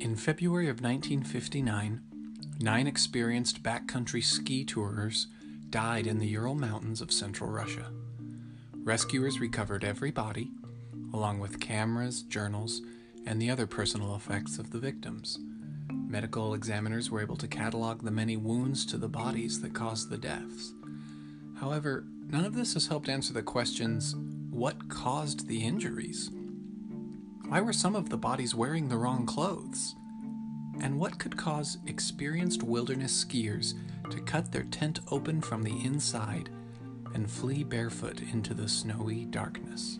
In February of 1959, nine experienced backcountry ski tourers died in the Ural Mountains of central Russia. Rescuers recovered every body, along with cameras, journals, and the other personal effects of the victims. Medical examiners were able to catalog the many wounds to the bodies that caused the deaths. However, none of this has helped answer the questions what caused the injuries? Why were some of the bodies wearing the wrong clothes? And what could cause experienced wilderness skiers to cut their tent open from the inside and flee barefoot into the snowy darkness?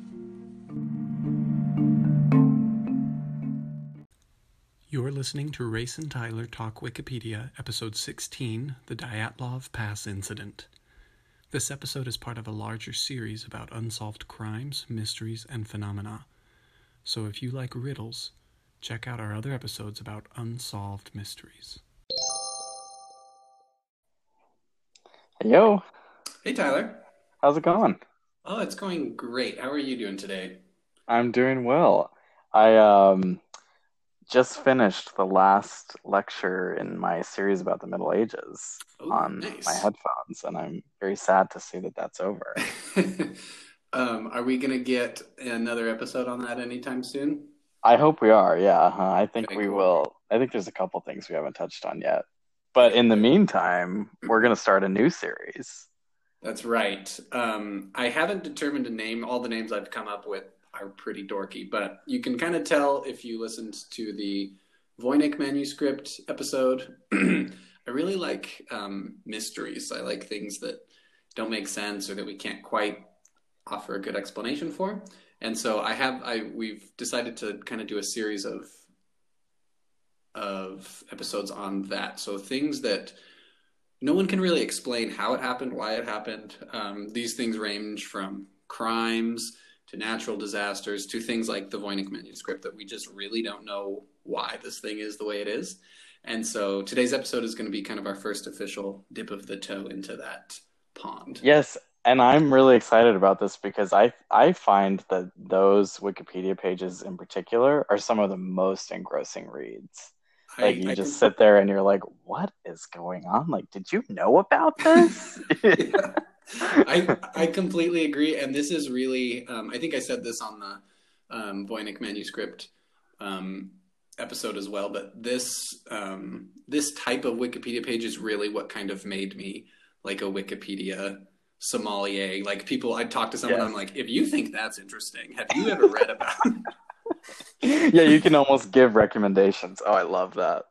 You're listening to Race and Tyler Talk Wikipedia, Episode 16 The Dyatlov Pass Incident. This episode is part of a larger series about unsolved crimes, mysteries, and phenomena. So if you like riddles, check out our other episodes about unsolved mysteries. Yo, Hey, Tyler. how's it going? Oh, it's going great. How are you doing today? I'm doing well. I um just finished the last lecture in my series about the Middle Ages Oh, on nice. my headphones, and I'm very sad to see that that's over. um, are we going to get another episode on that anytime soon? I hope we are. Yeah, uh-huh. I think Okay, we cool. will. I think there's a couple things we haven't touched on yet. But in the meantime, we're going to start a new series. That's right. Um, I haven't determined a name. All the names I've come up with are pretty dorky, but you can kind of tell if you listened to the Voynich manuscript episode. I really like um, mysteries. I like things that don't make sense or that we can't quite offer a good explanation for. And so I have I we've decided to kind of do a series of of episodes on that. So things that no one can really explain how it happened, why it happened. Um, these things range from crimes to natural disasters to things like the Voynich manuscript that we just really don't know why this thing is the way it is. And so today's episode is going to be kind of our first official dip of the toe into that pond. Yes, and I'm really excited about this because I I find that those Wikipedia pages in particular are some of the most engrossing reads. I- Like you I just can- sit there and you're like, what is going on? Like, did you know about this? I I completely agree, and this is really. Um, I think I said this on the um, Voynich manuscript um, episode as well, but this um, this type of Wikipedia page is really what kind of made me like a Wikipedia sommelier. Like people, I'd talk to someone, Yes. I'm like, if you think that's interesting, have you ever read about? yeah, you can almost give recommendations. Oh, I love that.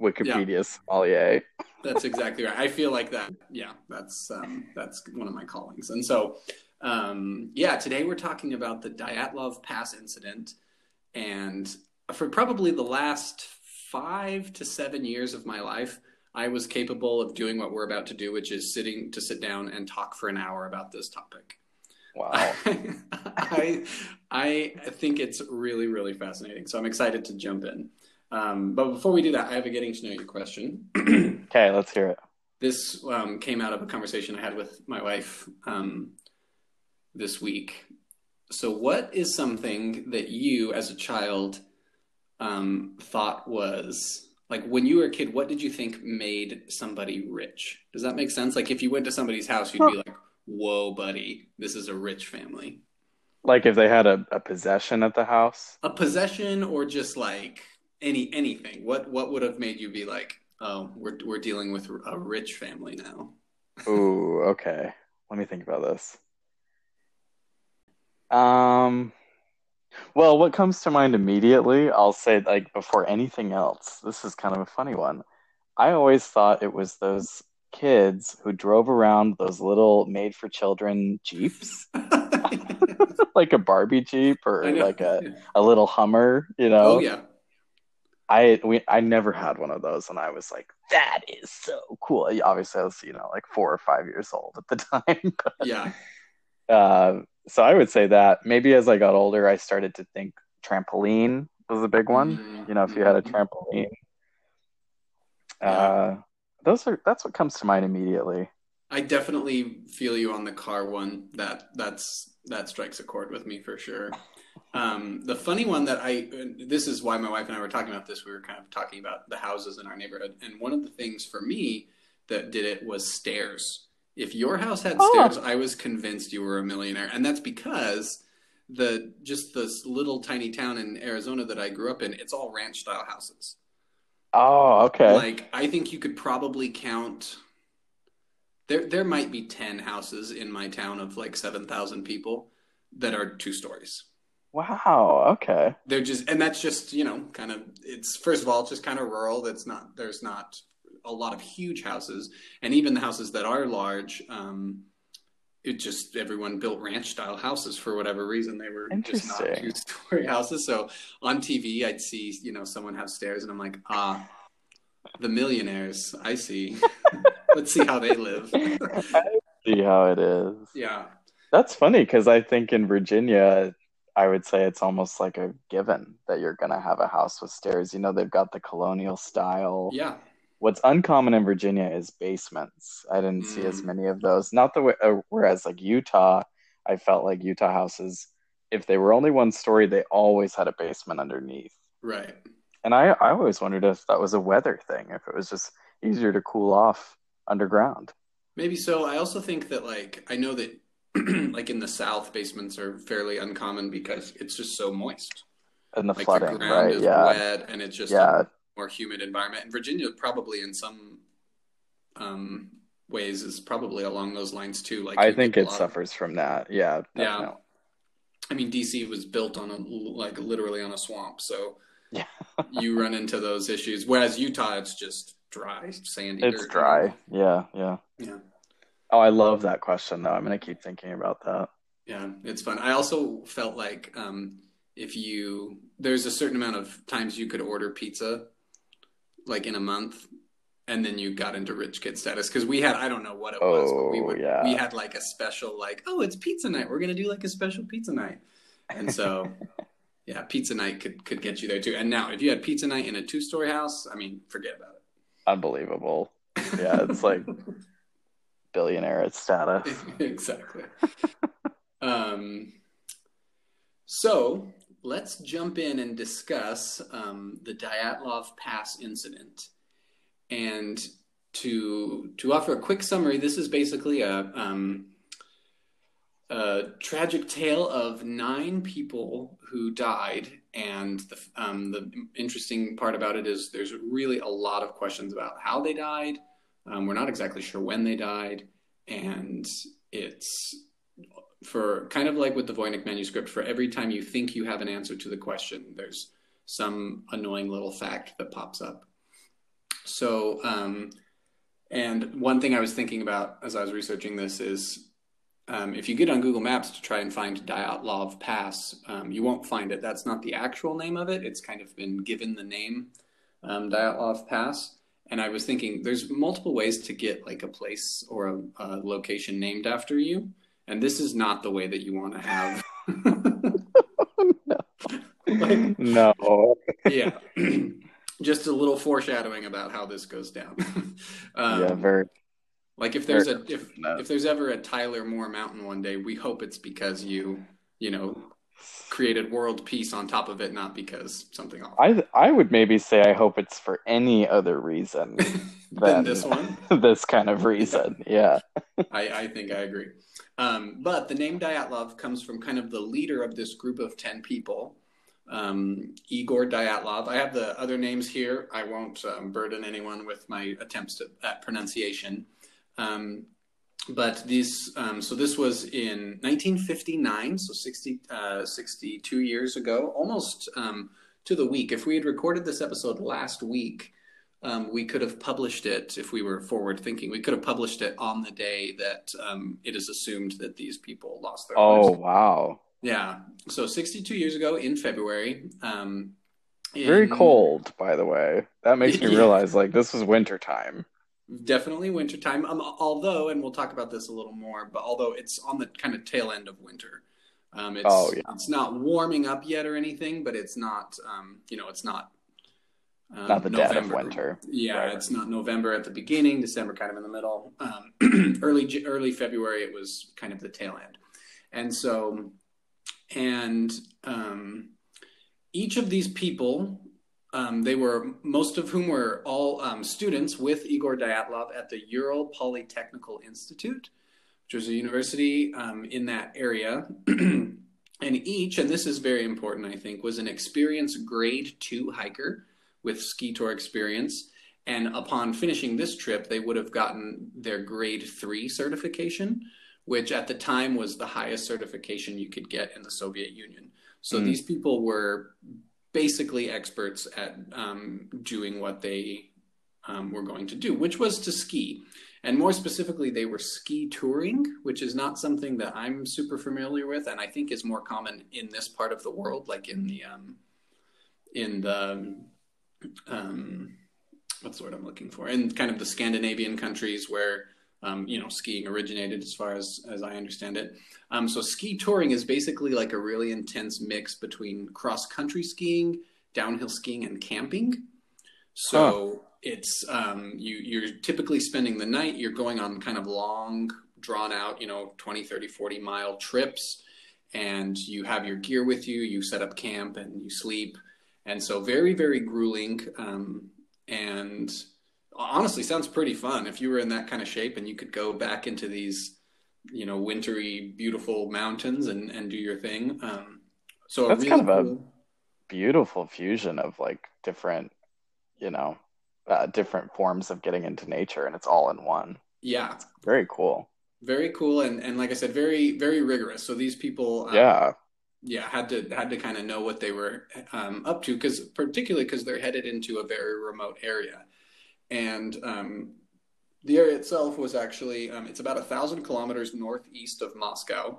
Wikipedia sommelier. That's exactly right. I feel like that. Yeah, that's um, that's one of my callings. And so, um, yeah, today we're talking about the Dyatlov Pass incident, and for probably the last five to seven years of my life, I was capable of doing what we're about to do, which is sitting to sit down and talk for an hour about this topic. Wow. I I think it's really really fascinating. So I'm excited to jump in. Um, but before we do that, I have a getting to know you question. Okay, let's hear it. this um, came out of a conversation I had with my wife um, this week. So, what is something that you, as a child, um, thought was like when you were a kid? What did you think made somebody rich? Does that make sense? Like, if you went to somebody's house, you'd be like, "Whoa, buddy, this is a rich family." Like if they had a, a possession at the house. A possession, or just like any anything. What what would have made you be like, "Oh, we're we're dealing with a rich family now." Ooh, okay. Let me think about this. Um, well, what comes to mind immediately, I'll say like before anything else, this is kind of a funny one. I always thought it was those kids who drove around those little made for children Jeeps, like a Barbie Jeep or like a, a little Hummer, you know? Oh yeah. I we I never had one of those, and I was like, "That is so cool." Obviously, I was you know like four or five years old at the time. Yeah. uh, so I would say that maybe as I got older, I started to think trampoline was a big one. Mhm. You know, if you had a Mhm. trampoline, Yeah. uh, those are that's what comes to mind immediately. I definitely feel you on the car one. That that's that strikes a chord with me for sure. Um, the funny one that I this is why my wife and I were talking about this. We were kind of talking about the houses in our neighborhood, and one of the things for me that did it was stairs. If your house had Oh. stairs, I was convinced you were a millionaire, and that's because the just this little tiny town in Arizona that I grew up in, it's all ranch style houses. Oh, okay. Like I think you could probably count there there might be 10 houses in my town of like 7,000 people that are two stories. Wow. Okay. They're just and that's just, you know, kind of it's first of all it's just kind of rural. That's not there's not a lot of huge houses and even the houses that are large um it just everyone built ranch style houses for whatever reason they were just not two story houses so on tv i'd see you know someone have stairs and i'm like ah the millionaires i see let's see how they live I see how it is. yeah That's funny because I think in Virginia, I would say it's almost like a given that you're going to have a house with stairs. You know, they've got the colonial style. yeah What's uncommon in Virginia is basements. I didn't see as Mm. many of those. Not the way, uh, whereas like Utah, I felt like Utah houses, if they were only one story, they always had a basement underneath. right And I, I always wondered if that was a weather thing, if it was just easier to cool off underground. Maybe so. I also think that like I know that like in the South, basements are fairly uncommon because it's just so moist. And the Like flooding, the ground right? is Yeah. wet and it's just Yeah. a more humid environment. And Virginia probably in some um ways is probably along those lines too. Like I think it lot of- suffers from that. Yeah. Yeah. I mean DC was built on a like literally on a swamp, so Yeah. you run into those issues. Whereas Utah it's just dry, sandy It's dirt. dry. Yeah. Yeah. Yeah. Oh, I love that question though. I'm gonna keep thinking about that. Yeah, it's fun. I also felt like um, if you there's a certain amount of times you could order pizza, like in a month, and then you got into rich kid status because we had I don't know what it was, but we Oh, would yeah. we had like a special like oh it's pizza night we're gonna do like a special pizza night, and so yeah pizza night could could get you there too. And now if you had pizza night in a two story house, I mean forget about it. Unbelievable. Yeah, it's like billionaire status. exactly. um, so let's jump in and discuss um, the Dyatlov Pass incident. And to to offer a quick summary, this is basically a, um, a tragic tale of nine people who died. And the, um, the interesting part about it is there's really a lot of questions about how they died. Um, we're not exactly sure when they died, and it's for kind of like with the Voynich manuscript. For every time you think you have an answer to the question, there's some annoying little fact that pops up. So, um, and one thing I was thinking about as I was researching this is um, if you get on Google Maps to try and find Dyatlov Pass, um, you won't find it. That's not the actual name of it. It's kind of been given the name Dyatlov Pass. And I was thinking there's multiple ways to get like a place or a, a location named after you. And this is not the way that you want to have. Like- no. yeah. Just a little foreshadowing about how this goes down. um, yeah, very like if there's a if no. if there's ever a Tyler Moore Mountain one day, we hope it's because you you know created world peace on top of it, not because something awful. I I would maybe say I hope it's for any other reason than this one. this kind of reason. Yeah. I, I think I agree. Um, but the name Dyatlov comes from kind of the leader of this group of 10 people, um, Igor Dyatlov. I have the other names here. I won't um, burden anyone with my attempts to, at pronunciation. But these, um, so this was in 1959, so 60, uh, 62 years ago, almost um, to the week. If we had recorded this episode last week, um, we could have published it if we were forward thinking. We could have published it on the day that um, it is assumed that these people lost their Oh lives. wow. Yeah. So 62 years ago in February. Um, Very cold, by the way. That makes me realize like this was winter time. Definitely wintertime. Um, although, and we'll talk about this a little more, but although it's on the kind of tail end of winter. Um, it's, Oh, yeah. it's not warming up yet or anything, but it's not, um, you know, it's not. Um, Not the dead of winter. Yeah, Right. it's not November at the beginning, December kind of in the middle. Um, early early February, it was kind of the tail end. And so, and um, each of these people, um, they were most of whom were all um, students with Igor Dyatlov at the Ural Polytechnical Institute, which was a university um, in that area. and each, and this is very important, I think, was an experienced grade two hiker with ski tour experience. And upon finishing this trip, they would have gotten their grade three certification, which at the time was the highest certification you could get in the Soviet Union. So mm. these people were basically experts at um, doing what they um, were going to do, which was to ski. And more specifically, they were ski touring, which is not something that I'm super familiar with, and I think is more common in this part of the world, like in the um, in the um, what's the word I'm looking for? In kind of the Scandinavian countries where um, you know skiing originated, as far as as I understand it. Um, so ski touring is basically like a really intense mix between cross country skiing, downhill skiing, and camping. So huh. it's um, you you're typically spending the night. You're going on kind of long, drawn out, you know, 20, 30, 40 mile trips, and you have your gear with you. You set up camp and you sleep. And so very, very grueling. Um, and honestly sounds pretty fun. If you were in that kind of shape and you could go back into these you know wintry beautiful mountains and and do your thing um so that's really kind of cool... a beautiful fusion of like different you know uh, different forms of getting into nature and it's all in one. Yeah. It's very cool. Very cool and and like i said very very rigorous. So these people um, yeah. yeah had to had to kind of know what they were um, up to because particularly because they're headed into a very remote area and um, the area itself was actually um, it's about a thousand kilometers northeast of Moscow,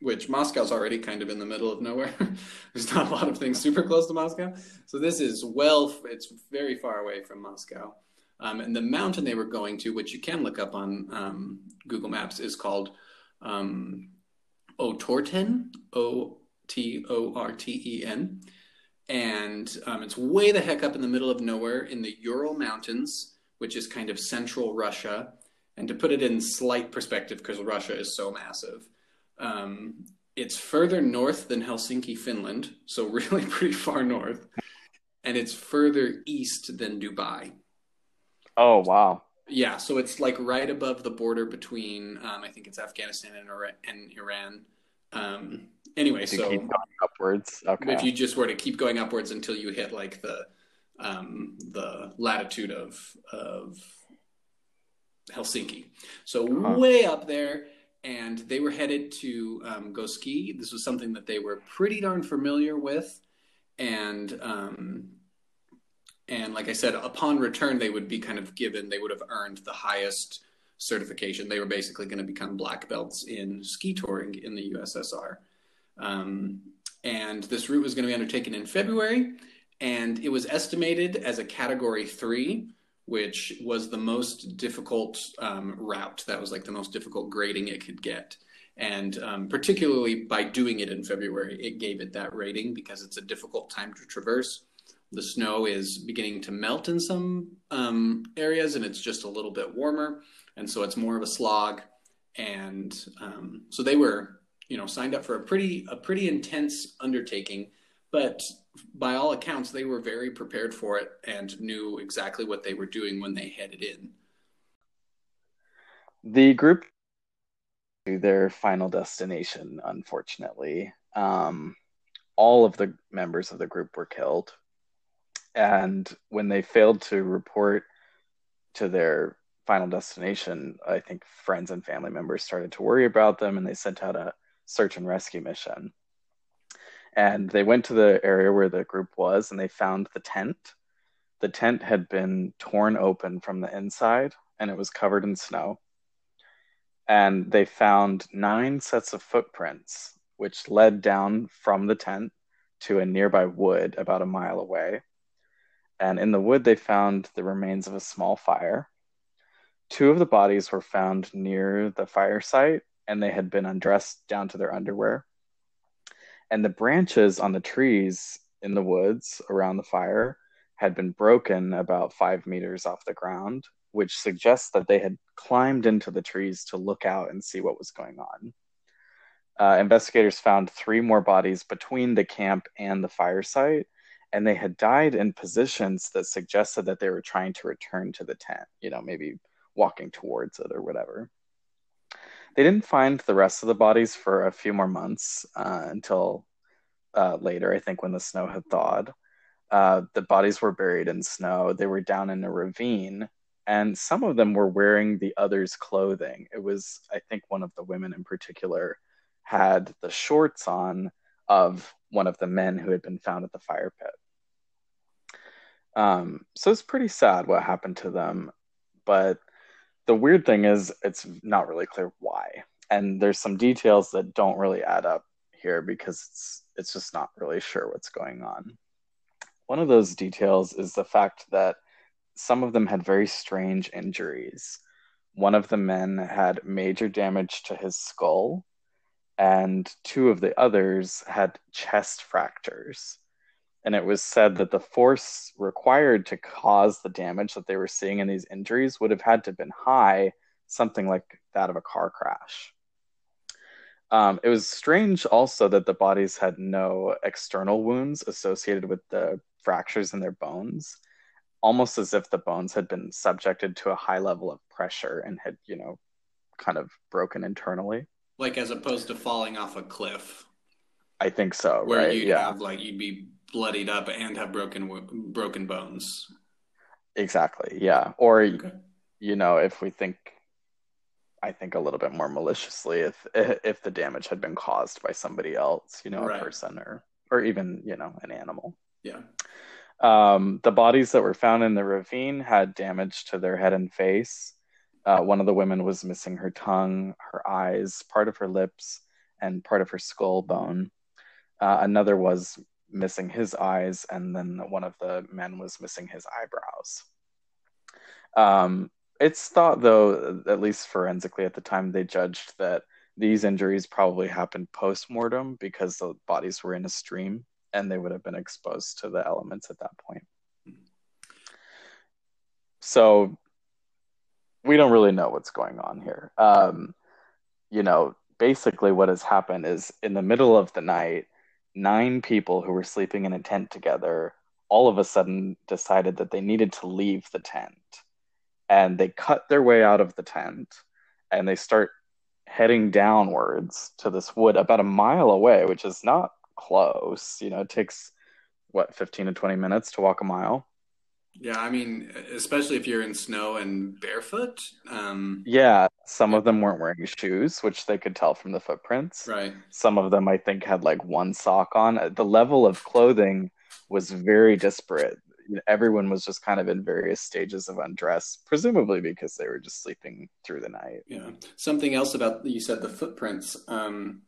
which Moscow's already kind of in the middle of nowhere. There's not a lot of things super close to Moscow, so this is well, it's very far away from Moscow. Um, and the mountain they were going to, which you can look up on um, Google Maps, is called um, Otorten, O T O R T E N and um, it's way the heck up in the middle of nowhere in the Ural Mountains, which is kind of central Russia. And to put it in slight perspective, because Russia is so massive, um, it's further north than Helsinki, Finland, so really pretty far north, and it's further east than Dubai. Oh wow! Yeah, so it's like right above the border between, um, I think it's Afghanistan and Iran. Um, anyway, so keep going upwards. Okay. If you just were to keep going upwards until you hit like the um, the latitude of of Helsinki, so huh. way up there, and they were headed to um, go ski. This was something that they were pretty darn familiar with, and um, and like I said, upon return, they would be kind of given. They would have earned the highest certification. They were basically going to become black belts in ski touring in the USSR. Um, and this route was going to be undertaken in February, and it was estimated as a category three, which was the most difficult um, route. That was like the most difficult grading it could get. And um, particularly by doing it in February, it gave it that rating because it's a difficult time to traverse. The snow is beginning to melt in some um, areas, and it's just a little bit warmer, and so it's more of a slog. And um, so they were you know signed up for a pretty a pretty intense undertaking but by all accounts they were very prepared for it and knew exactly what they were doing when they headed in. The group to their final destination unfortunately um, all of the members of the group were killed. And when they failed to report to their final destination i think friends and family members started to worry about them and they sent out a search and rescue mission. And they went to the area where the group was and they found the tent. The tent had been torn open from the inside and it was covered in snow. And they found nine sets of footprints, which led down from the tent to a nearby wood about a mile away. And in the wood, they found the remains of a small fire. Two of the bodies were found near the fire site, and they had been undressed down to their underwear. And the branches on the trees in the woods around the fire had been broken about five meters off the ground, which suggests that they had climbed into the trees to look out and see what was going on. Uh, investigators found three more bodies between the camp and the fire site, and they had died in positions that suggested that they were trying to return to the tent, you know, maybe walking towards it or whatever. They didn't find the rest of the bodies for a few more months uh, until uh, later, I think, when the snow had thawed. Uh, the bodies were buried in snow. They were down in a ravine, and some of them were wearing the other's clothing. It was, I think, one of the women in particular had the shorts on of one of the men who had been found at the fire pit. Um, so it's pretty sad what happened to them, but the weird thing is it's not really clear why, and there's some details that don't really add up here because it's it's just not really sure what's going on. One of those details is the fact that some of them had very strange injuries. One of the men had major damage to his skull, and two of the others had chest fractures. And it was said that the force required to cause the damage that they were seeing in these injuries would have had to have been high, something like that of a car crash. Um, it was strange also that the bodies had no external wounds associated with the fractures in their bones, almost as if the bones had been subjected to a high level of pressure and had, you know, kind of broken internally. Like as opposed to falling off a cliff. I think so. Where right? you'd yeah. have like you'd be bloodied up and have broken broken bones. Exactly. Yeah. Or Okay. you know, if we think I think a little bit more maliciously if if the damage had been caused by somebody else, you know, Right. a person or or even, you know, an animal. Yeah. Um, the bodies that were found in the ravine had damage to their head and face. Uh, one of the women was missing her tongue, her eyes, part of her lips, and part of her skull bone. Uh, another was missing his eyes, and then one of the men was missing his eyebrows. Um, it's thought, though, at least forensically at the time, they judged that these injuries probably happened post mortem because the bodies were in a stream and they would have been exposed to the elements at that point. So we don't really know what's going on here. Um, you know, basically, what has happened is in the middle of the night, nine people who were sleeping in a tent together all of a sudden decided that they needed to leave the tent. And they cut their way out of the tent and they start heading downwards to this wood about a mile away, which is not close. You know, it takes what, 15 to 20 minutes to walk a mile. Yeah, I mean, especially if you're in snow and barefoot. Um, Yeah, some of them weren't wearing shoes, which they could tell from the footprints. right. Some of them, I think, had like one sock on. The level of clothing was very disparate. Everyone was just kind of in various stages of undress, presumably because they were just sleeping through the night. Yeah. Something else about you said the footprints. Um,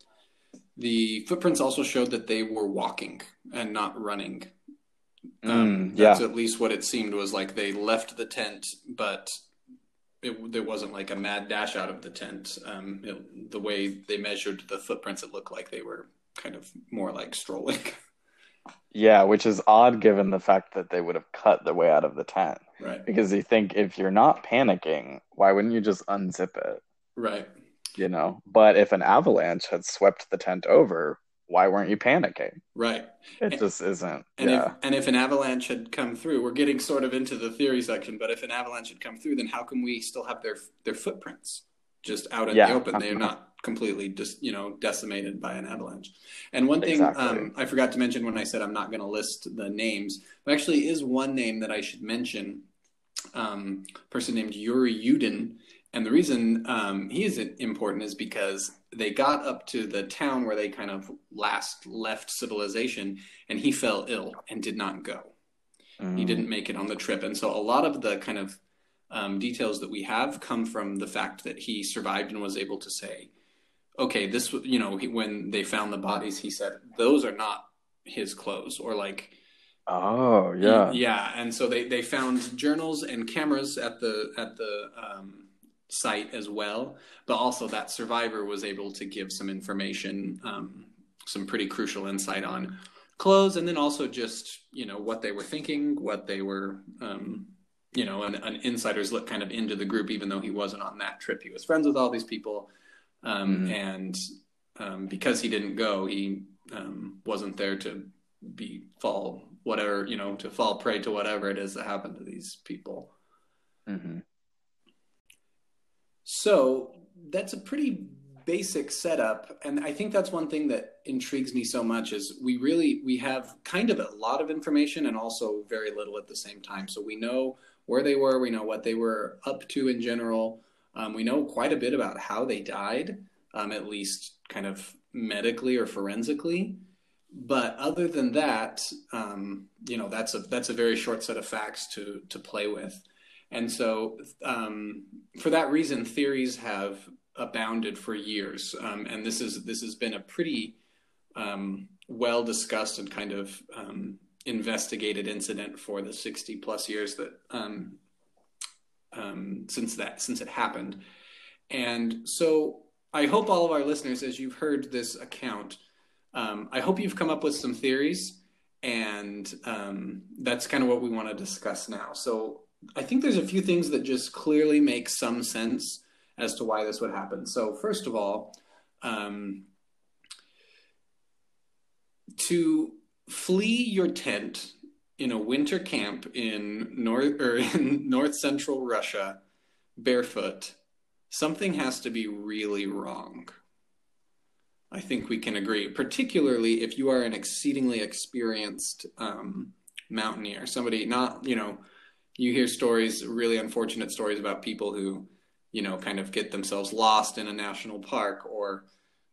the footprints also showed that they were walking and not running. Um, Mm, that's yeah. at least what it seemed was like they left the tent, but it there wasn't like a mad dash out of the tent. Um, it, the way they measured the footprints, it looked like they were kind of more like strolling. Yeah, which is odd given the fact that they would have cut their way out of the tent. right. Because you think if you're not panicking, why wouldn't you just unzip it? Right. You know? But if an avalanche had swept the tent over, why weren't you panicking? Right. It And- just isn't. And yeah. if and if an avalanche had come through, we're getting sort of into the theory section, but if an avalanche had come through, then how can we still have their their footprints just out in Yeah. the open? They're not completely just you know decimated by an avalanche. And one thing Exactly. um, I forgot to mention when I said I'm not going to list the names, there actually is one name that I should mention. Um, a person named Yuri Yudin. And the reason um, he is important is because they got up to the town where they kind of last left civilization, and he fell ill and did not go. He Mm. didn't make it on the trip. And so a lot of the kind of um, details that we have come from the fact that he survived and was able to say, okay, this, you know, he, when they found the bodies, he said, those are not his clothes or like, Oh, yeah. yeah. And so they, they found journals and cameras at the, at the, um, site as well, but also that survivor was able to give some information, um, some pretty crucial insight on clothes, and then also just you know what they were thinking, what they were, um, you know, an, an insider's look kind of into the group, even though he wasn't on that trip. He was friends with all these people, um, Mhm. and um, because he didn't go, he um, wasn't there to be fall whatever you know to fall prey to whatever it is that happened to these people. Mm-hmm. So that's a pretty basic setup and i think that's one thing that intrigues me so much is we really we have kind of a lot of information and also very little at the same time. So we know where they were we know what they were up to in general um, we know quite a bit about how they died um, at least kind of medically or forensically. But other than that um, you know that's a that's a very short set of facts to to play with and so, um, for that reason, theories have abounded for years, um, and this is this has been a pretty um, well discussed and kind of um, investigated incident for the sixty plus years that um, um, since that since it happened. And so, I hope all of our listeners, as you've heard this account, I hope you've come up with some theories and that's kind of what we want to discuss now. So I think there's a few things that just clearly make some sense as to why this would happen. So, first of all, um, to flee your tent in a winter camp in north or in north central Russia barefoot, something has to be really wrong. I think we can agree, particularly if you are an exceedingly experienced um, mountaineer, somebody not you know you hear stories, really unfortunate stories about people who, you know, kind of get themselves lost in a national park or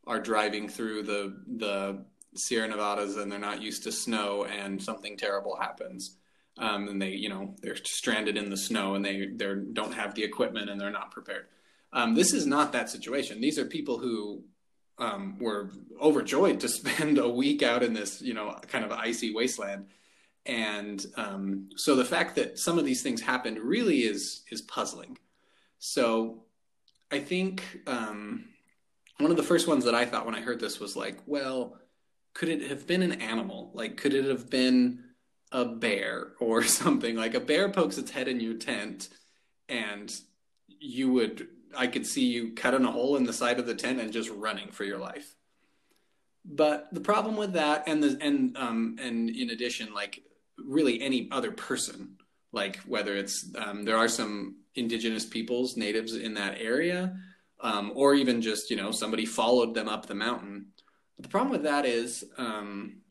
are driving through the the Sierra Nevadas and they're not used to snow and something terrible happens. Um, and they, you know, they're stranded in the snow and they they don't have the equipment and they're not prepared. Um, this is not that situation. These are people who um, were overjoyed to spend a week out in this, you know, kind of icy wasteland and um, so the fact that some of these things happened really is is puzzling. So I think um, one of the first ones that I thought when I heard this was like, well, could it have been an animal? Like, could it have been a bear or something? Like a bear pokes its head in your tent, and you would, I could see you cutting a hole in the side of the tent and just running for your life. But the problem with that, and the and um and in addition, like really any other person like whether it's um, there are some indigenous peoples natives in that area um, or even just you know somebody followed them up the mountain. But the problem with that is um,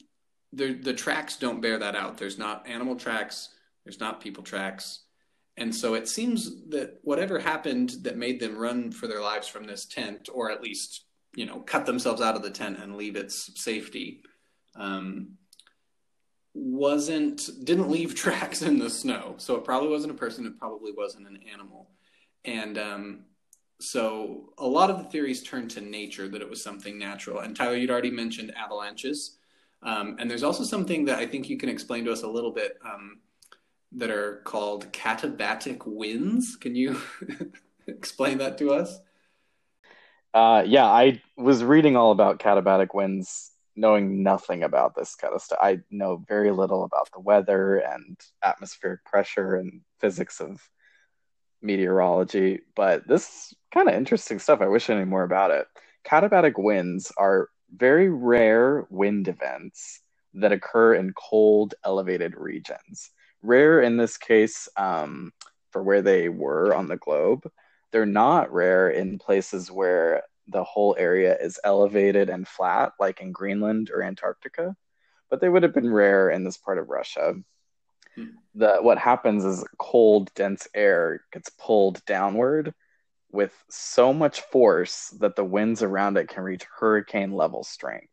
the, the tracks don't bear that out. There's not animal tracks there's not people tracks. And so it seems that whatever happened that made them run for their lives from this tent or at least you know cut themselves out of the tent and leave its safety um, wasn't didn't leave tracks in the snow. So it probably wasn't a person it probably wasn't an animal. And um, so a lot of the theories turn to nature that it was something natural. And tyler you'd already mentioned avalanches. Um, and there's also something that i think you can explain to us a little bit um, that are called katabatic winds. Can you explain that to us? Uh, yeah i was reading all about katabatic winds knowing nothing about this kind of stuff. I know very little about the weather and atmospheric pressure and physics of meteorology, but this is kind of interesting stuff. I wish I knew more about it. Katabatic winds are very rare wind events that occur in cold, elevated regions. Rare in this case um, for where they were on the globe. They're not rare in places where the whole area is elevated and flat, like in Greenland or Antarctica, but they would have been rare in this part of Russia. Hmm. The what happens is cold, dense air gets pulled downward with so much force that the winds around it can reach hurricane level strength,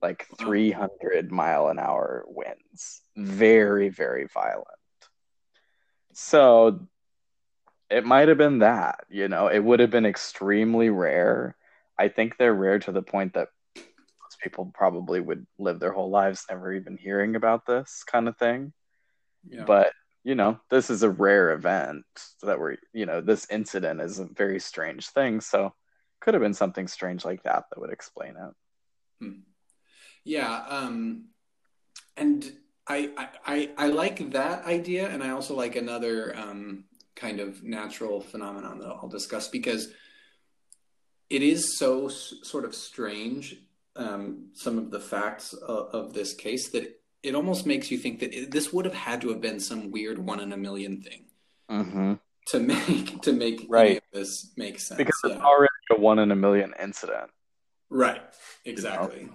like 300 mile an hour winds. Very, very violent. So it might have been that, you know, it would have been extremely rare. I think they're rare to the point that most people probably would live their whole lives never even hearing about this kind of thing. Yeah. But, you know, this is a rare event that we're, you know, this incident is a very strange thing. So could have been something strange like that that would explain it. Hmm. Yeah. Um, and I, I, I like that idea. And I also like another, um, kind of natural phenomenon that I'll discuss because it is so s- sort of strange. Um, some of the facts of, of this case that it almost makes you think that it, this would have had to have been some weird one in a million thing hmm to make to make any Right. of this make sense. Because yeah. it's already a one in a million incident. Right, exactly.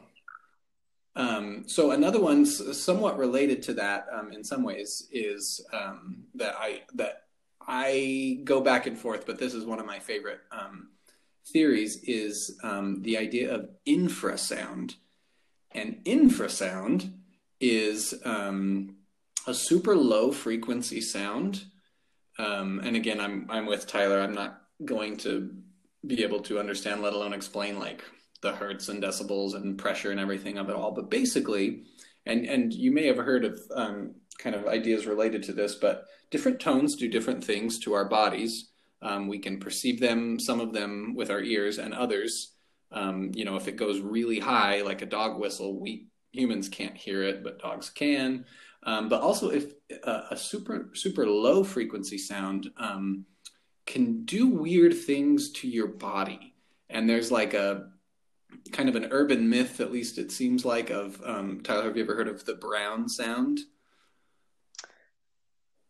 Um, so another one, somewhat related to that, um, in some ways, is um, that I that I go back and forth, but this is one of my favorite um, theories: is um, the idea of infrasound, and infrasound is um, a super low frequency sound. Um, and again, I'm I'm with Tyler. I'm not going to be able to understand, let alone explain, like the hertz and decibels and pressure and everything of it all. But basically, and and you may have heard of um, kind of ideas related to this, but different tones do different things to our bodies. Um, we can perceive them, some of them with our ears, and others, um, you know, if it goes really high, like a dog whistle, we humans can't hear it, but dogs can. Um, but also, if uh, a super super low frequency sound um, can do weird things to your body, and there's like a kind of an urban myth, at least it seems like, of um, Tyler. Have you ever heard of the brown sound?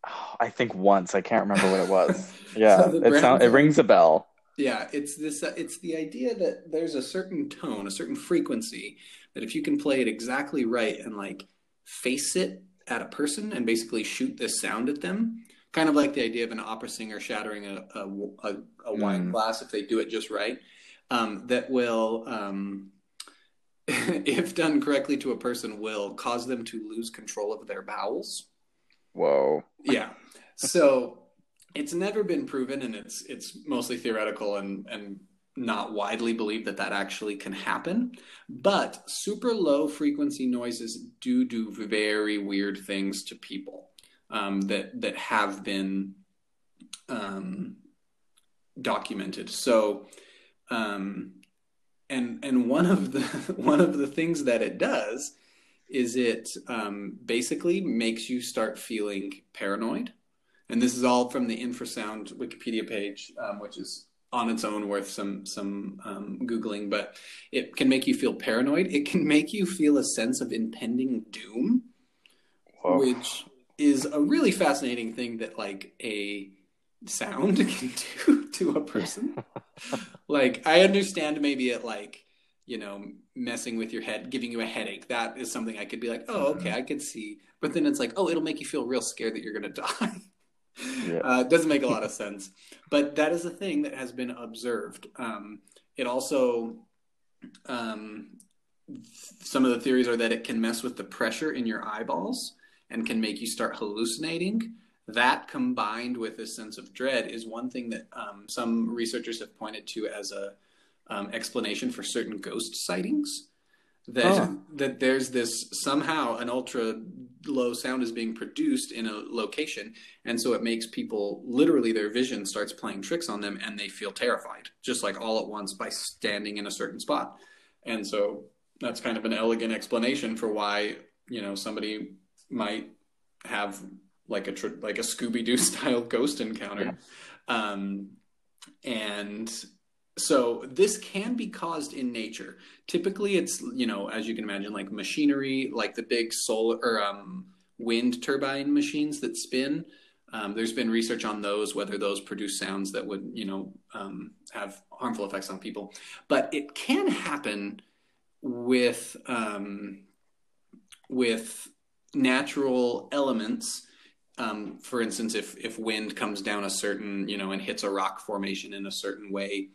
Oh, I think once I can't remember what it was. Yeah, So it brown sound, it rings a bell. Yeah, it's this. Uh, it's the idea that there's a certain tone, a certain frequency that if you can play it exactly right and like face it at a person and basically shoot this sound at them, kind of like the idea of an opera singer shattering a a, a, a wine Mm. glass if they do it just right, um, that will. Um, if done correctly to a person, will cause them to lose control of their bowels. Whoa. Yeah. So it's never been proven, and it's it's mostly theoretical and and not widely believed that that actually can happen. But super low frequency noises do do very weird things to people um, that that have been um, documented. So. Um, and and one of the one of the things that it does is it um, basically makes you start feeling paranoid. And this is all from the infrasound Wikipedia page, um, which is on its own worth some some um, googling. But it can make you feel paranoid. It can make you feel a sense of impending doom, Whoa. which is a really fascinating thing that like a sound can do to a person. like I understand maybe it like you know messing with your head, giving you a headache. That is something I could be like, oh okay, I could see. But then it's like, oh, it'll make you feel real scared that you're gonna die. Yeah. Uh, it doesn't make a lot of sense, but that is a thing that has been observed. Um, it also, um, some of the theories are that it can mess with the pressure in your eyeballs and can make you start hallucinating. That combined with a sense of dread is one thing that um, some researchers have pointed to as a um, explanation for certain ghost sightings. That Oh. that there's this somehow an ultra low sound is being produced in a location, and so it makes people literally their vision starts playing tricks on them, and they feel terrified just like all at once by standing in a certain spot. And so that's kind of an elegant explanation for why you know somebody might have like a tr- like a Scooby Doo style ghost encounter, um, and so this can be caused in nature. Typically, it's you know as you can imagine, like machinery, like the big solar or um, wind turbine machines that spin. Um, there's been research on those, whether those produce sounds that would, you know, um, have harmful effects on people. But it can happen with um, with natural elements. Um, for instance, if if wind comes down a certain, you know, and hits a rock formation in a certain way,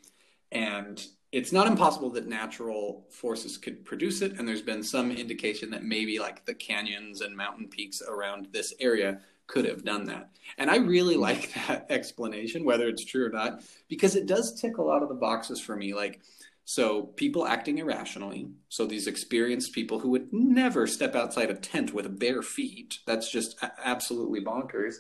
and it's not impossible that natural forces could produce it. And there's been some indication that maybe like the canyons and mountain peaks around this area could have done that. And I really like that explanation, whether it's true or not, because it does tick a lot of the boxes for me. Like, so people acting irrationally. So these experienced people who would never step outside a tent with bare feet. That's just absolutely bonkers.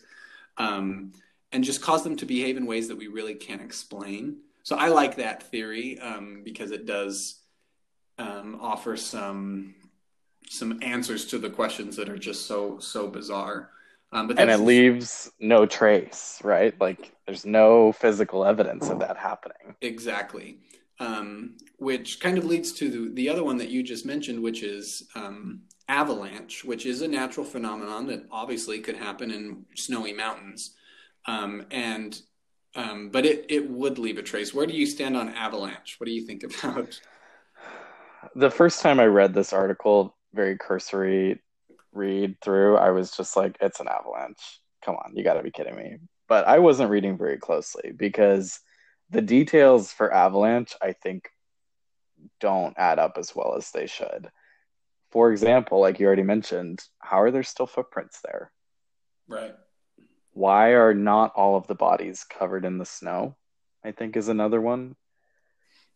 Um, and just cause them to behave in ways that we really can't explain. So I like that theory um, because it does um, offer some some answers to the questions that are just so so bizarre. Um, but and it leaves no trace, right? Like there's no physical evidence of that happening. Exactly. um, which kind of leads to the, the other one that you just mentioned, which is um, avalanche, which is a natural phenomenon that obviously could happen in snowy mountains. Um, and um, but it, it would leave a trace. Where do you stand on avalanche? What do you think about? The first time I read this article, very cursory read through, I was just like, it's an avalanche. Come on, you got to be kidding me. But I wasn't reading very closely because the details for avalanche, I think, don't add up as well as they should. For example, like you already mentioned, how are there still footprints there? Right. Why are not all of the bodies covered in the snow? I think is another one.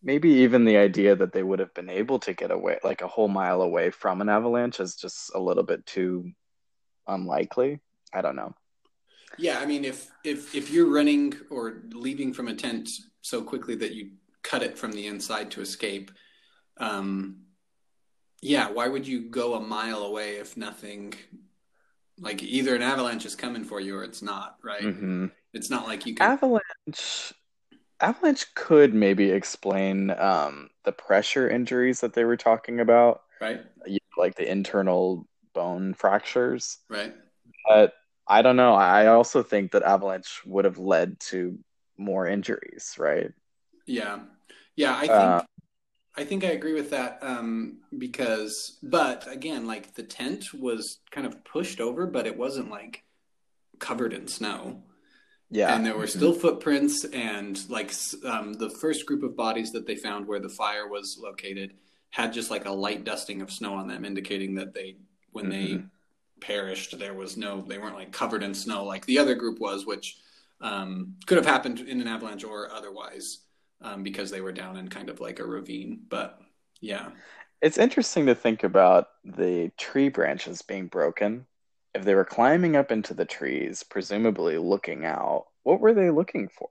Maybe even the idea that they would have been able to get away like a whole mile away from an avalanche is just a little bit too unlikely. I don't know. Yeah, I mean, if if if you're running or leaving from a tent so quickly that you cut it from the inside to escape, um, yeah, why would you go a mile away if nothing? Like either an avalanche is coming for you or it's not, right? Mm-hmm. It's not like you can. Avalanche. Avalanche could maybe explain um, the pressure injuries that they were talking about, right? Like the internal bone fractures, right? But I don't know. I also think that avalanche would have led to more injuries, right? Yeah, yeah. I think uh, I think I agree with that um, because, but again, like the tent was kind of pushed over, but it wasn't like covered in snow. Yeah, and there were still footprints, and like um, the first group of bodies that they found where the fire was located had just like a light dusting of snow on them, indicating that they when mm-hmm. they perished. There was no, they weren't like covered in snow like the other group was, which um, could have happened in an avalanche or otherwise um, because they were down in kind of like a ravine. But yeah. It's interesting to think about the tree branches being broken. If they were climbing up into the trees, presumably looking out, what were they looking for?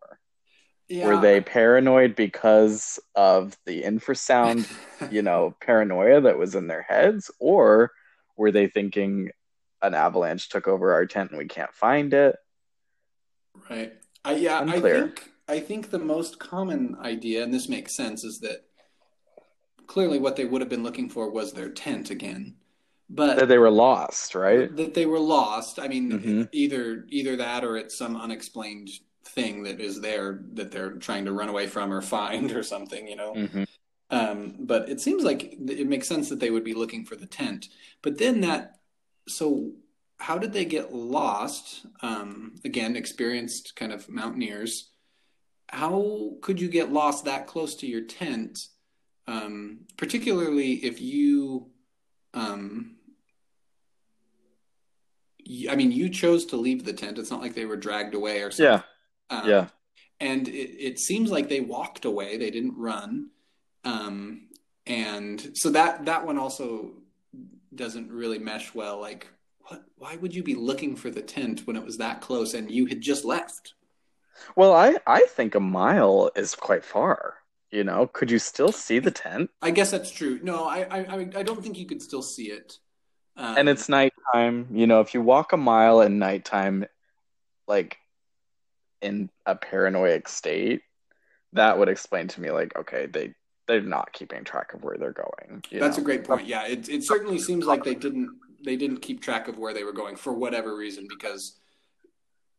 Yeah. Were they paranoid because of the infrasound, you know, paranoia that was in their heads? Or were they thinking, an avalanche took over our tent and we can't find it. Right. I, yeah, Unclear. I think I think the most common idea, and this makes sense, is that clearly what they would have been looking for was their tent again. But that they were lost, right? That they were lost. I mean, mm-hmm. either either that or it's some unexplained thing that is there that they're trying to run away from or find or something, you know. Mm-hmm. Um, but it seems like it makes sense that they would be looking for the tent. But then that so how did they get lost? Um, again, experienced kind of mountaineers. How could you get lost that close to your tent? Um, particularly if you, um, I mean, you chose to leave the tent. It's not like they were dragged away or something. Yeah. Um, yeah. And it, it seems like they walked away. They didn't run. Um, and so that that one also doesn't really mesh well. Like, what? Why would you be looking for the tent when it was that close and you had just left? Well, I I think a mile is quite far. You know, could you still see the tent? I guess that's true. No, I I I don't think you could still see it. Um, and it's nighttime. You know, if you walk a mile at nighttime, like in a paranoid state, that would explain to me like, okay, they they're not keeping track of where they're going. That's know? a great point. Yeah, it it certainly seems like they didn't they didn't keep track of where they were going for whatever reason because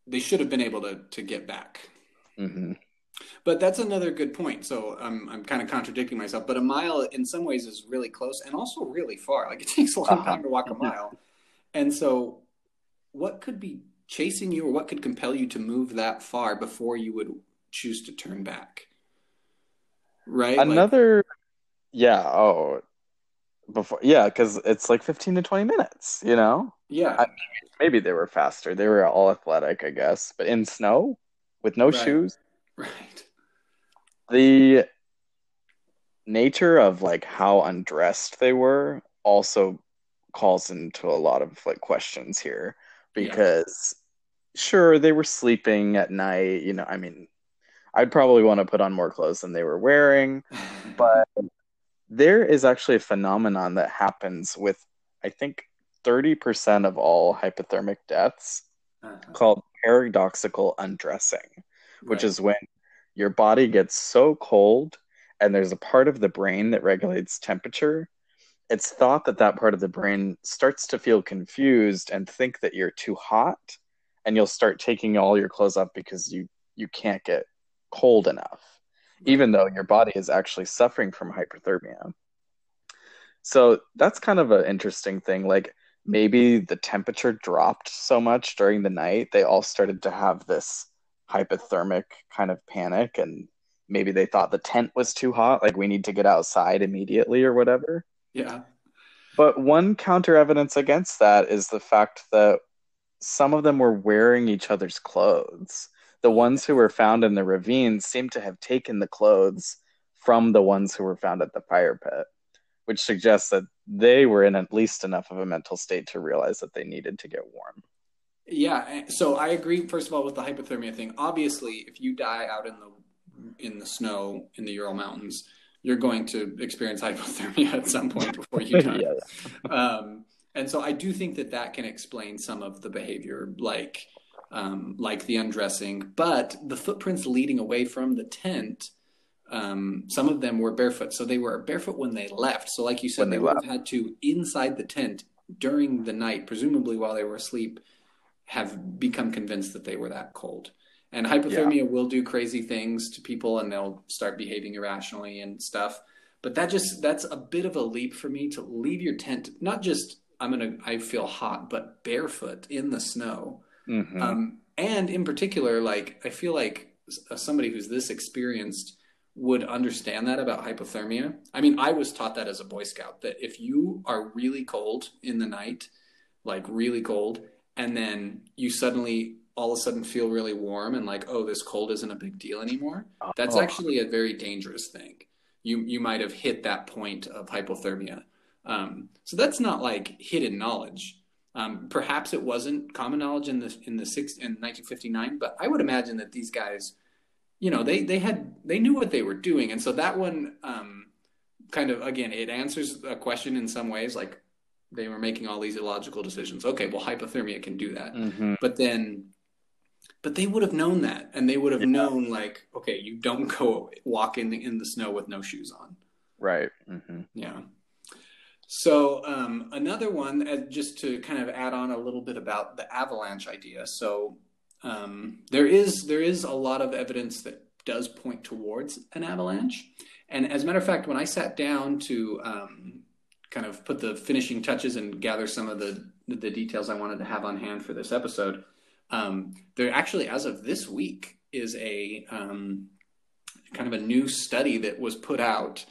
they should have been able to to get back. Mm-hmm. But that's another good point. So I'm I'm kind of contradicting myself. But a mile in some ways is really close and also really far. Like it takes a long time to walk a mile. And so, what could be chasing you, or what could compel you to move that far before you would choose to turn back? right? Another, like, yeah. Oh, before, yeah, because it's like fifteen to twenty minutes. You know. Yeah. I, maybe they were faster. They were all athletic, I guess, but in snow with no right. shoes. Right. The nature of like how undressed they were also calls into a lot of like questions here because yeah. sure they were sleeping at night you know i mean I'd probably want to put on more clothes than they were wearing. but there is actually a phenomenon that happens with, I think, 30% of all hypothermic deaths uh-huh. called paradoxical undressing, which right. is when your body gets so cold and there's a part of the brain that regulates temperature. It's thought that that part of the brain starts to feel confused and think that you're too hot, and you'll start taking all your clothes off because you you can't get cold enough, even though your body is actually suffering from hyperthermia. So that's kind of an interesting thing. Like maybe the temperature dropped so much during the night, they all started to have this hypothermic kind of panic and maybe they thought the tent was too hot like we need to get outside immediately or whatever Yeah. but one counter evidence against that is the fact that some of them were wearing each other's clothes the ones who were found in the ravine seem to have taken the clothes from the ones who were found at the fire pit which suggests that they were in at least enough of a mental state to realize that they needed to get warm Yeah, so I agree. First of all, with the hypothermia thing, obviously, if you die out in the in the snow in the Ural Mountains, you're going to experience hypothermia at some point before you die. yeah um, and so I do think that that can explain some of the behavior, like um, like the undressing. But the footprints leading away from the tent, um, some of them were barefoot, so they were barefoot when they left. So, like you said, When they, they would have had to inside the tent during the night, presumably while they were asleep, have become convinced that they were that cold. And hypothermia will do crazy things to people, and they'll start behaving irrationally and stuff. But that just that's a bit of a leap for me to leave your tent, not just I'm gonna I feel hot, but barefoot in the snow. Mhm. Um, and in particular, like I feel like somebody who's this experienced would understand that about hypothermia. I mean, I was taught that as a Boy Scout that if you are really cold in the night, like really cold, and then you suddenly all of a sudden feel really warm and like, oh, this cold isn't a big deal anymore. That's Oh. actually a very dangerous thing. You you might have hit that point of hypothermia. Um, so that's not like hidden knowledge. Um, perhaps it wasn't common knowledge in the in the six in 1959, but I would imagine that these guys, you know, they they had they knew what they were doing, and so that one um, kind of again it answers a question in some ways, like they were making all these illogical decisions. Okay, well, hypothermia can do that, Mhm. but then, but they would have known that, and they would have Yeah. known like, okay, you don't go walk in the in the snow with no shoes on. Right. hmm Yeah. So um, another one, uh, just to kind of add on a little bit about the avalanche idea. So um, there is there is a lot of evidence that does point towards an avalanche. And as a matter of fact, when I sat down to um, kind of put the finishing touches and gather some of the the details I wanted to have on hand for this episode, um, there actually, as of this week, is a um, kind of a new study that was put out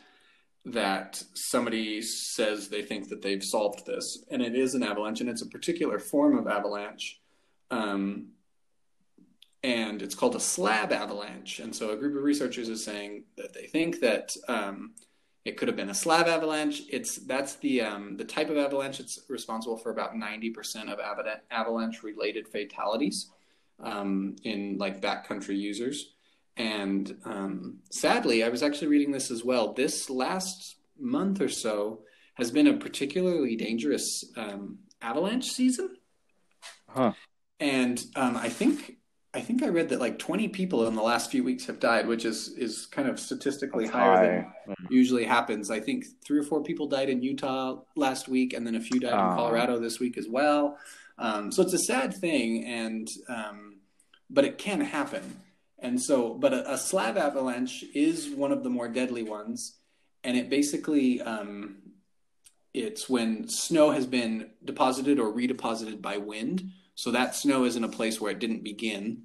that somebody says they think that they've solved this, and it is an avalanche, and it's a particular form of avalanche, um, and it's called a slab avalanche. And so, a group of researchers is saying that they think that um, it could have been a slab avalanche. It's that's the um, the type of avalanche that's responsible for about ninety percent of avalanche related fatalities um, in like backcountry users. And um, sadly, I was actually reading this as well. This last month or so has been a particularly dangerous um, avalanche season, Huh. and um, I think I think I read that like 20 people in the last few weeks have died, which is is kind of statistically That's higher high. than usually happens. I think three or four people died in Utah last week, and then a few died in Oh. Colorado this week as well. Um, so it's a sad thing, and um, but it can happen. And so, but a, a slab avalanche is one of the more deadly ones, and it basically um, it's when snow has been deposited or redeposited by wind. So that snow is in a place where it didn't begin.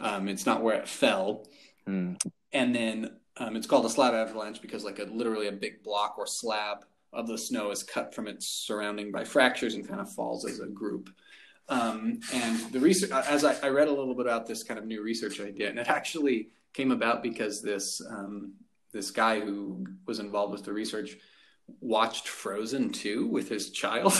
Um, it's not where it fell Hmm. and then um, it's called a slab avalanche because like a literally a big block or slab of the snow is cut from its surrounding by fractures and kind of falls as a group. Um, and the research, as I, I read a little bit about this kind of new research idea, and it actually came about because this um, this guy who was involved with the research watched Frozen 2 with his child,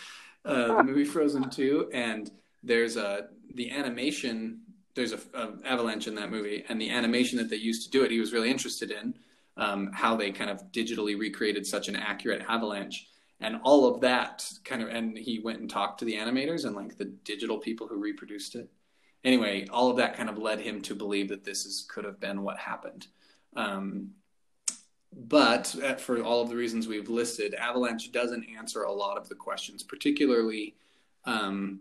uh, the movie Frozen 2, and there's a the animation there's a, a avalanche in that movie, and the animation that they used to do it, he was really interested in um, how they kind of digitally recreated such an accurate avalanche, and all of that kind of. And he went and talked to the animators and like the digital people who reproduced it. Anyway, all of that kind of led him to believe that this is could have been what happened. Um, but uh, for all of the reasons we've listed, Avalanche doesn't answer a lot of the questions, particularly um,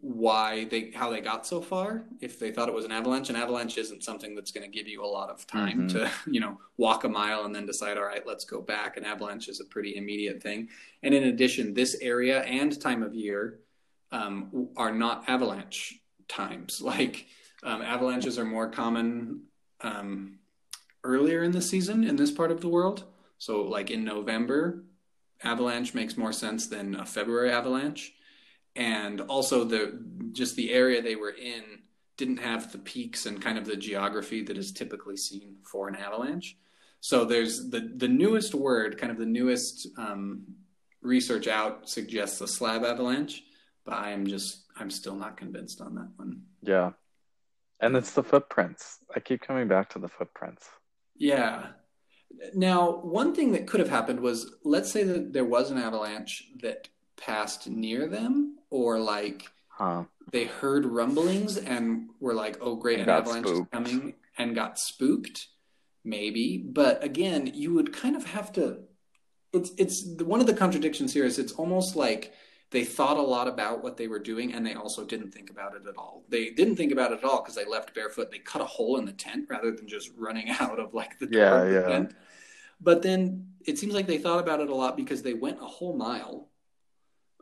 why they how they got so far. If they thought it was an avalanche, an avalanche isn't something that's going to give you a lot of time Mhm. to you know walk a mile and then decide, all right, let's go back. An avalanche is a pretty immediate thing. And in addition, this area and time of year um, are not avalanche times. Like um, avalanches are more common um, earlier in the season in this part of the world. So, like in November, avalanche makes more sense than a February avalanche. And also, the just the area they were in didn't have the peaks and kind of the geography that is typically seen for an avalanche. So there's the the newest word, kind of the newest um, research out suggests a slab avalanche, but I am just I'm still not convinced on that one. Yeah. And it's the footprints. I keep coming back to the footprints. Yeah. Now, one thing that could have happened was let's say that there was an avalanche that passed near them, or like Huh. they heard rumblings and were like, oh, great, an avalanche spooked. is coming, and got spooked, maybe. But again, you would kind of have to. It's it's one of the contradictions here is it's almost like they thought a lot about what they were doing and they also didn't think about it at all. They didn't think about it at all because they left barefoot. They cut a hole in the tent rather than just running out of like the Yeah, the yeah. tent. But then it seems like they thought about it a lot because they went a whole mile.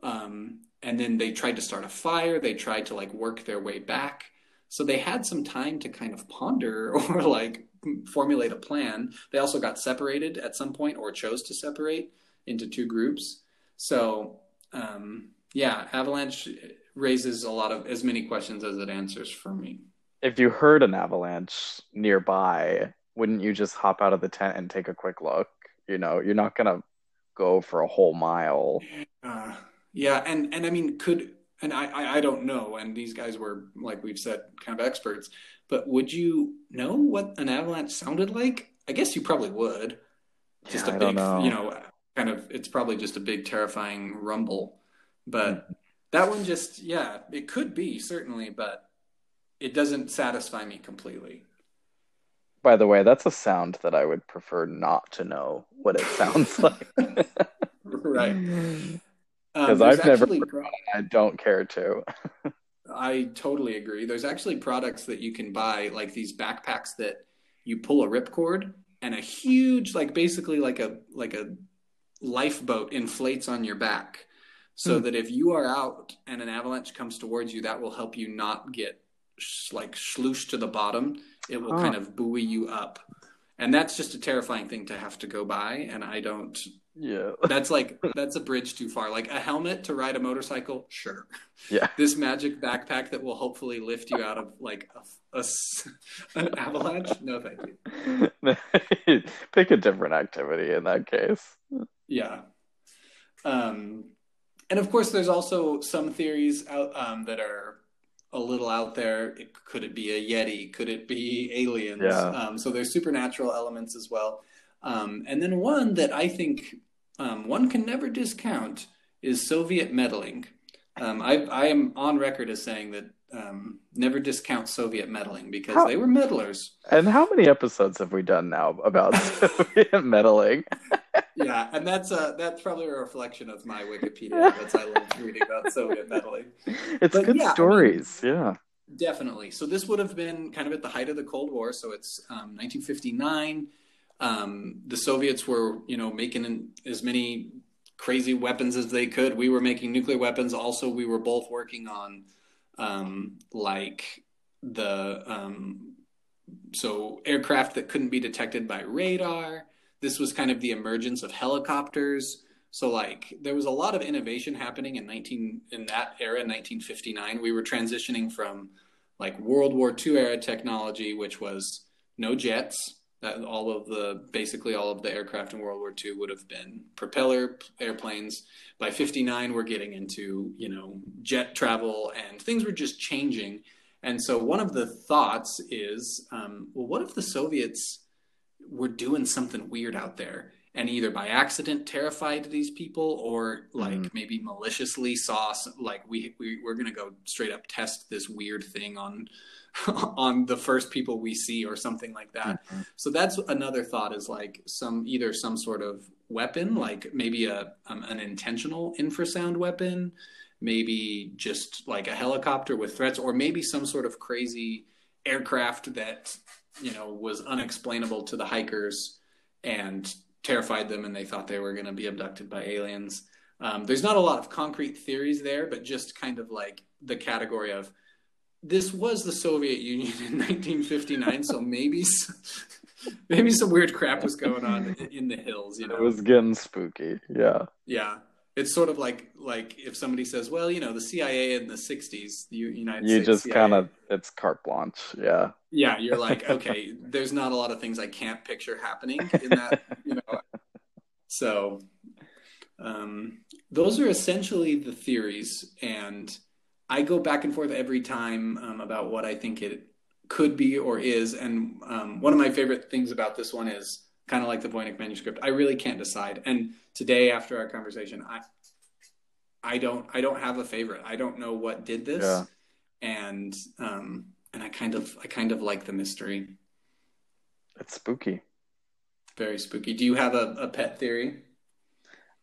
Um, and then they tried to start a fire. They tried to like work their way back. So they had some time to kind of ponder or like formulate a plan. They also got separated at some point or chose to separate into two groups. So um, yeah, Avalanche raises a lot of as many questions as it answers for me. If you heard an avalanche nearby, wouldn't you just hop out of the tent and take a quick look? You know, you're not gonna go for a whole mile. Uh, yeah, and and I mean, could and I, I I don't know, and these guys were like we've said, kind of experts. But would you know what an avalanche sounded like? I guess you probably would. Just Yeah, a I don't big, know. you know, kind of. It's probably just a big, terrifying rumble. But Hmm. that one just, yeah, it could be certainly, but it doesn't satisfy me completely. By the way, that's a sound that I would prefer not to know what it sounds like. Right. Um, 'Cause there's I've never I don't care to. I totally agree. There's actually products that you can buy, like these backpacks that you pull a ripcord and a huge, like basically like a like a lifeboat inflates on your back, so Hmm. that if you are out and an avalanche comes towards you, that will help you not get sh- like slooshed to the bottom. It will Huh. kind of buoy you up, and that's just a terrifying thing to have to go by. And I don't. Yeah. That's like that's a bridge too far. Like a helmet to ride a motorcycle, sure Yeah. this magic backpack that will hopefully lift you out of like a, a an avalanche. No, thank you. Pick a different activity in that case. Yeah. Um, and of course, there's also some theories out um, that are a little out there. It, could it be a yeti? Could it be aliens? Yeah. Um, so there's supernatural elements as well. Um, and then one that I think um, one can never discount is Soviet meddling. Um, I, I am on record as saying that um, never discount Soviet meddling because How- they were meddlers. And how many episodes have we done now about Soviet meddling? Yeah, and that's uh, that's probably a reflection of my Wikipedia. That's I love reading about Soviet meddling. It's But good yeah, I mean- stories. yeah. Definitely. So this would have been kind of at the height of the Cold War. So it's um, 1959. Um, the Soviets were, you know, making as many crazy weapons as they could. We were making nuclear weapons. Also, we were both working on um, like the um, so aircraft that couldn't be detected by radar. This was kind of the emergence of helicopters. So like there was a lot of innovation happening in 19 in that era 1959 we were transitioning from like World War II era technology which was no jets all of the basically all of the aircraft in World War II would have been propeller airplanes by 59 we're getting into you know jet travel and things were just changing and so one of the thoughts is um, well what if the Soviets were doing something weird out there and either by accident terrified these people or like Mhm. maybe maliciously saw like we, we we're gonna go straight up test this weird thing on on the first people we see or something like that Mhm. so that's another thought is like some either some sort of weapon like maybe a um, an intentional infrasound weapon maybe just like a helicopter with threats or maybe some sort of crazy aircraft that you know was unexplainable to the hikers and terrified them and they thought they were going to be abducted by aliens um, there's not a lot of concrete theories there but just kind of like the category of this was the soviet union in 1959 so maybe maybe some weird crap was going on in the hills you know It was getting spooky. Yeah. yeah, it's sort of like like if somebody says, "Well, you know, the CIA in the '60s, the United You States." You just kind of, it's carte blanche. Yeah. yeah, you're like, okay, there's not a lot of things I can't picture happening in that, you know. So, um, those are essentially the theories, and I go back and forth every time um, about what I think it could be or is. And um, one of my favorite things about this one is kind of like the Voynich manuscript. I really can't decide. And today, after our conversation, I I don't I don't have a favorite. I don't know what did this, Yeah. and um, and I kind of I kind of like the mystery. It's spooky. Very spooky. Do you have a, a pet theory?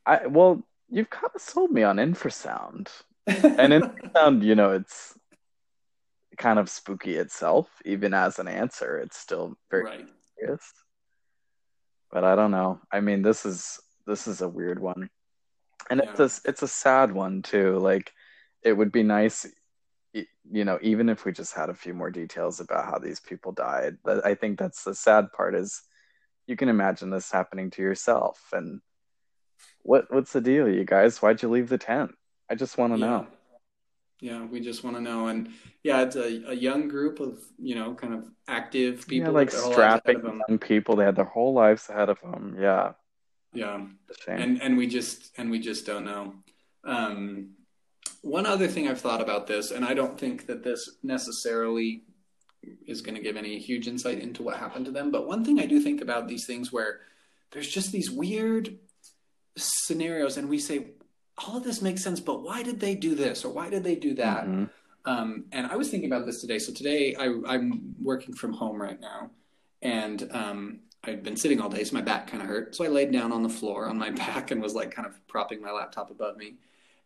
I, well, you've kind of sold me on infrasound. And infrasound, you know, it's kind of spooky itself. Even as an answer, it's still very right. curious. But I don't know. I mean, this is this is a weird one, and it's a it's a sad one too. Like, it would be nice, you know, even if we just had a few more details about how these people died. But I think that's the sad part is you can imagine this happening to yourself. And what what's the deal, you guys? Why'd you leave the tent? I just want to yeah. know. Yeah, we just want to know, and yeah, it's a, a young group of you know kind of active people, yeah, like with their whole lives ahead strapping young people. They had their whole lives ahead of them. Yeah, Yeah, it's a shame. and and we just and we just don't know. Um, one other thing I've thought about this, and I don't think that this necessarily is going to give any huge insight into what happened to them, but one thing I do think about these things where there's just these weird scenarios, and we say all of this makes sense, but why did they do this or why did they do that? Mhm. Um, and I was thinking about this today. So today I, I'm working from home right now, and um, I've been sitting all day, so my back kind of hurt. So I laid down on the floor on my back and was like kind of propping my laptop above me.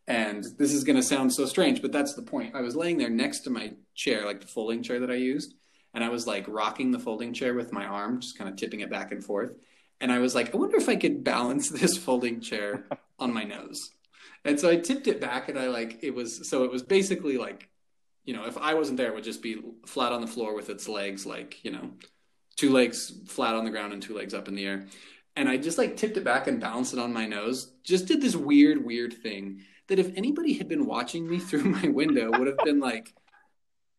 And this is going to sound so strange, but that's the point. I was laying there next to my chair, like the folding chair that I used, and I was like rocking the folding chair with my arm, just kind of tipping it back and forth. And I was like, I wonder if I could balance this folding chair on my nose. And so I tipped it back, and I like it was so it was basically like you know, if I wasn't there, it would just be flat on the floor with its legs, like, you know, two legs flat on the ground and two legs up in the air. And I just like tipped it back and balanced it on my nose. Just did this weird, weird thing that if anybody had been watching me through my window would have been like,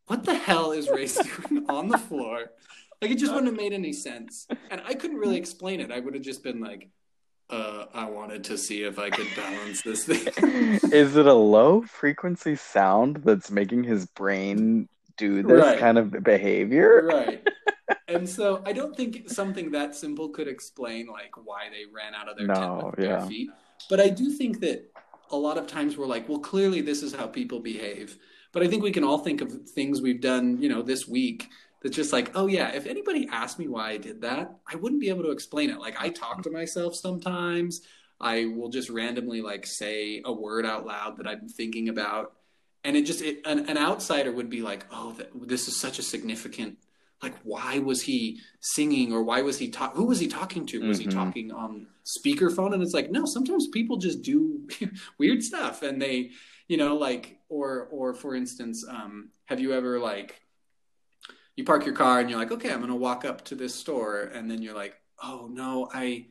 what the hell is Race doing on the floor? Like it just wouldn't have made any sense. And I couldn't really explain it. I would have just been like, uh, I wanted to see if I could balance this thing. Is it a low frequency sound that's making his brain do this Right. kind of behavior? right and so i don't think something that simple could explain like why they ran out of their tent No, bare yeah. feet but i do think that a lot of times we're like well clearly this is how people behave but i think we can all think of things we've done you know this week that's just like oh yeah if anybody asked me why i did that i wouldn't be able to explain it. Like i talk to myself sometimes. I will just randomly like say a word out loud that i'm thinking about. And it just it, an, an outsider would be like oh th- this is such a significant like why was he singing or why was he talk who was he talking to? Was Mhm. he talking on speakerphone? And it's like no sometimes people just do weird stuff and they you know like or or for instance um have you ever like you park your car and you're like okay i'm gonna walk up to this store. And then you're like oh no i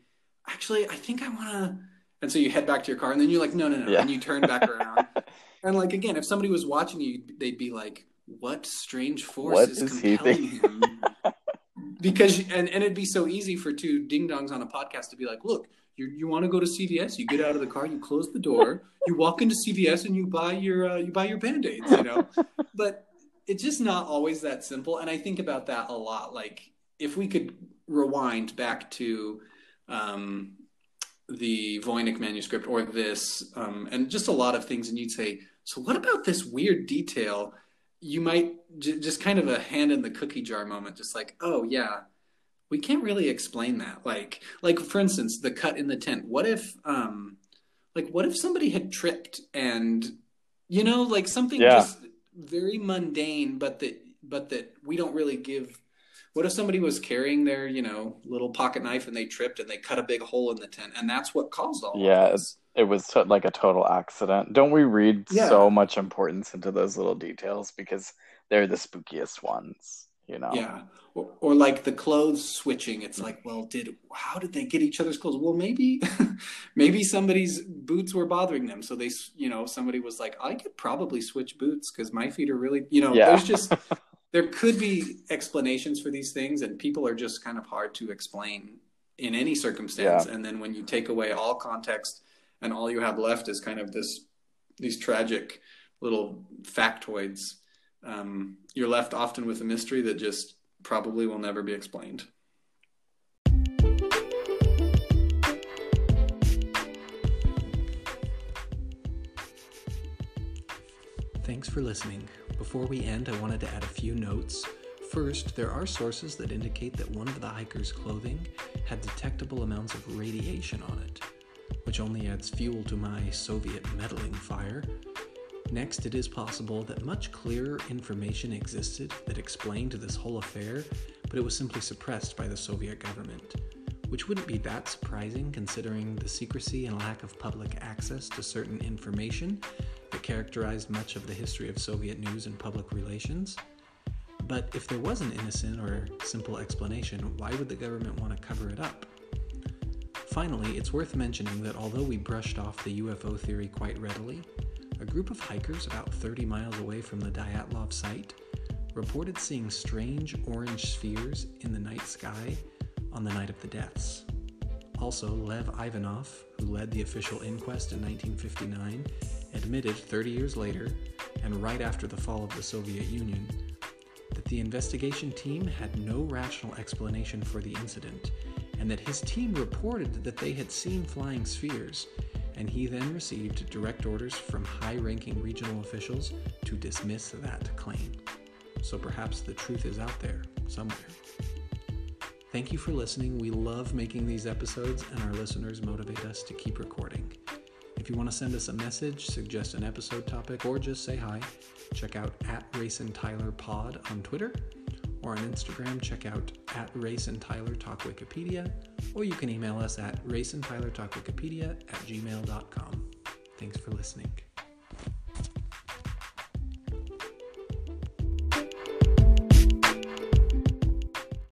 actually i think i want to and so you head back to your car and then you're like no no no. Yeah. and you turn back around. And like again if somebody was watching you they'd be like what strange force What is, is compelling him? because and, and it'd be so easy for two ding dongs on a podcast to be like look you, you want to go to cvs you get out of the car you close the door you walk into cvs and you buy your uh, you buy your band-aids you know? But it's just not always that simple and i think about that a lot like if we could rewind back to um the Voynich manuscript or this, um, and just a lot of things, and you'd say, so what about this weird detail? You might j- just kind of a hand in the cookie jar moment, just like, oh yeah, we can't really explain that. Like, like for instance, the cut in the tent. What if, um, like, what if somebody had tripped and, you know, like something Yeah. just very mundane, but that, but that we don't really give. What if somebody was carrying their, you know, little pocket knife and they tripped and they cut a big hole in the tent, and that's what caused all Yeah, this? It was like a total accident. Don't we read Yeah. so much importance into those little details because they're the spookiest ones, you know? Yeah. Or, or like the clothes switching. It's like, well, did how did they get each other's clothes? Well, maybe maybe somebody's boots were bothering them, so they, you know, somebody was like, I could probably switch boots because my feet are really, you know, Yeah. there's just there could be explanations for these things, and people are just kind of hard to explain in any circumstance. Yeah. And then when you take away all context and all you have left is kind of this these tragic little factoids, um, you're left often with a mystery that just probably will never be explained. Thanks for listening. Before we end, I wanted to add a few notes. First, there are sources that indicate that one of the hiker's clothing had detectable amounts of radiation on it, which only adds fuel to my Soviet meddling fire. Next, it is possible that much clearer information existed that explained this whole affair, but it was simply suppressed by the Soviet government, which wouldn't be that surprising considering the secrecy and lack of public access to certain information that characterized much of the history of Soviet news and public relations. But if there was an innocent or simple explanation, why would the government want to cover it up? Finally, it's worth mentioning that although we brushed off the UFO theory quite readily, a group of hikers about 30 miles away from the Dyatlov site reported seeing strange orange spheres in the night sky on the night of the deaths. Also, Lev Ivanov, who led the official inquest in 1959, admitted 30 years later, and right after the fall of the Soviet Union, that the investigation team had no rational explanation for the incident, and that his team reported that they had seen flying spheres, and he then received direct orders from high ranking regional officials to dismiss that claim. So perhaps the truth is out there somewhere. Thank you for listening. We love making these episodes, and our listeners motivate us to keep recording. If you want to send us a message, suggest an episode topic, or just say hi, check out at Race and Tyler Pod on Twitter, or on Instagram, check out at Race and Tyler Talk Wikipedia, or you can email us at raceandtylertalkwikipedia at gmail.com. Thanks for listening.